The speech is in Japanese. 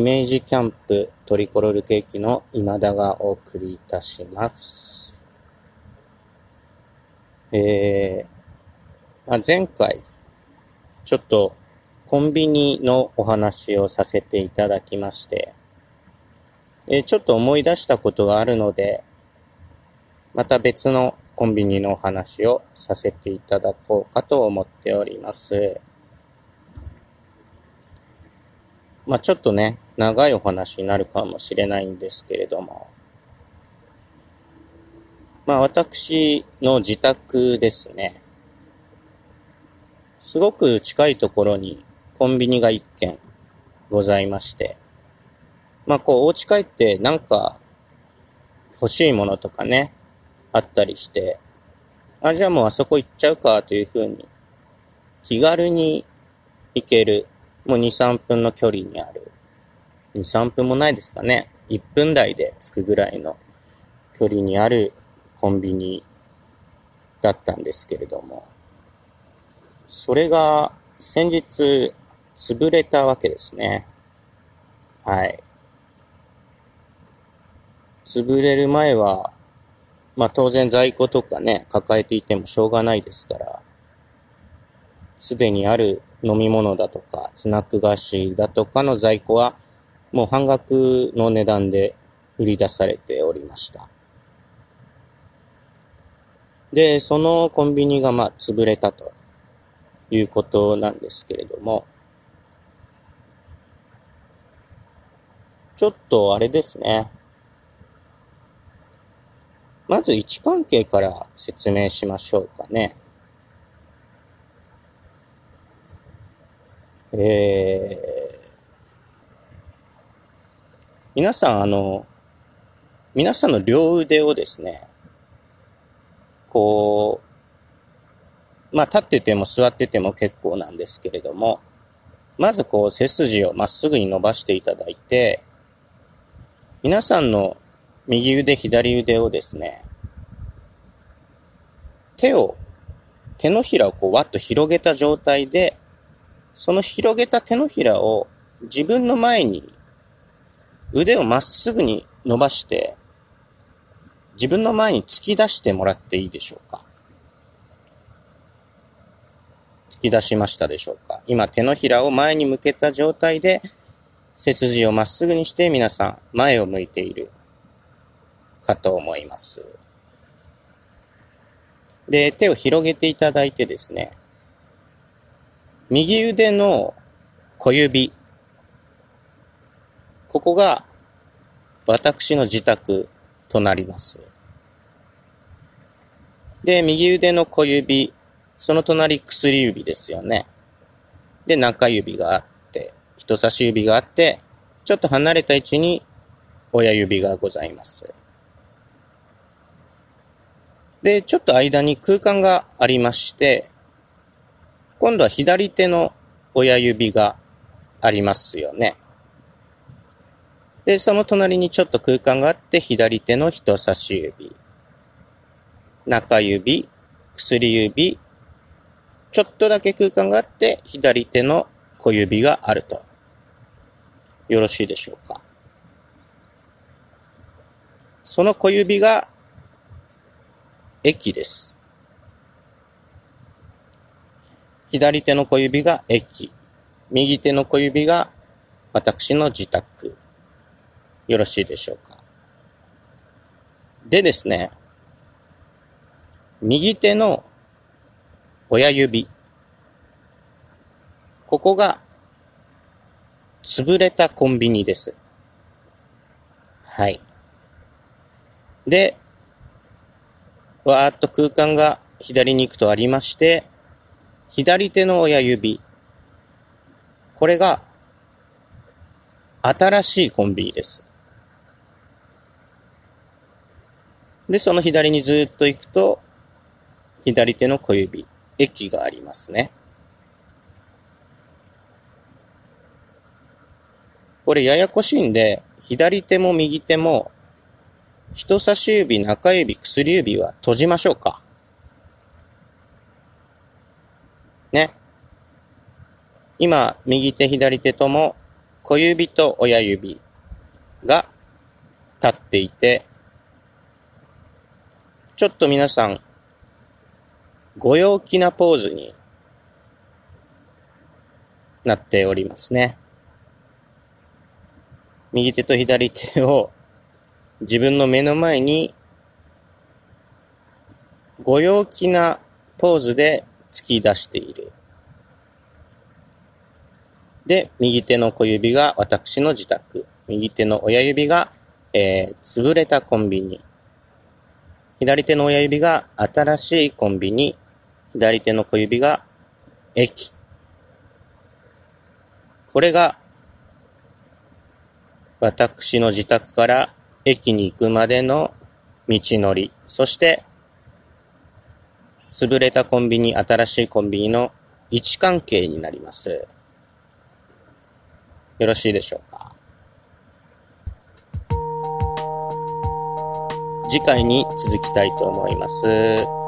イメージキャンプトリコロールケーキの今田がお送りいたします。えー、まあ、前回、ちょっとコンビニのお話をさせていただきまして、えーちょっと思い出したことがあるので、また別のコンビニのお話をさせていただこうかと思っております。まあちょっとね、長いお話になるかもしれないんですけれども、まあ私の自宅ですね、すごく近いところにコンビニが一軒ございまして、まあこうお家帰ってなんか欲しいものとかね、あったりして、あ、じゃあもうあそこ行っちゃうかというふうに気軽に行ける、もう2、3分の距離にある、2、3分もないですかね。1分台で着くぐらいの距離にあるコンビニだったんですけれども、それが先日潰れたわけですね。はい。潰れる前は、まあ当然在庫とかね、抱えていてもしょうがないですから、すでにある飲み物だとか、スナック菓子だとかの在庫は、もう半額の値段で売り出されておりました。で、そのコンビニがまあ潰れたということなんですけれども、ちょっとあれですね。まず位置関係から説明しましょうかね。えー、皆さん、あの、皆さんの両腕をですね、こう、まあ立ってても座ってても結構なんですけれども、まずこう背筋をまっすぐに伸ばしていただいて、皆さんの右腕、左腕をですね、手を、手のひらをこうわっと広げた状態で、その広げた手のひらを自分の前に腕をまっすぐに伸ばして、自分の前に突き出してもらっていいでしょうか？突き出しましたでしょうか？今手のひらを前に向けた状態で背筋をまっすぐにして皆さん前を向いている。かと思います。で、手を広げていただいてですね、右腕の小指、ここが私の自宅となります。で、右腕の小指、その隣薬指ですよね。で、中指があって、人差し指があって、ちょっと離れた位置に親指がございます。で、ちょっと間に空間がありまして、今度は左手の親指がありますよね。で、その隣にちょっと空間があって、左手の人差し指、中指、薬指、ちょっとだけ空間があって、左手の小指があると。よろしいでしょうか？その小指が駅です。左手の小指が駅。右手の小指が私の自宅。よろしいでしょうか。でですね、右手の親指。ここが潰れたコンビニです。はい。で、わーっと空間が左に行くとありまして、左手の親指。これが新しいコンビニです。で、その左にずっと行くと、左手の小指、駅がありますね。これややこしいんで、左手も右手も、人差し指、中指、薬指は閉じましょうか。ね。今、右手、左手とも小指と親指が立っていて、ちょっと皆さん、ご陽気なポーズになっておりますね。右手と左手を自分の目の前にご陽気なポーズで突き出している。で、右手の小指が私の自宅。右手の親指が、えー、潰れたコンビニ。左手の親指が新しいコンビニ。左手の小指が駅。これが私の自宅から駅に行くまでの道のり。そして潰れたコンビニ、新しいコンビニの位置関係になります。よろしいでしょうか？次回に続きたいと思います。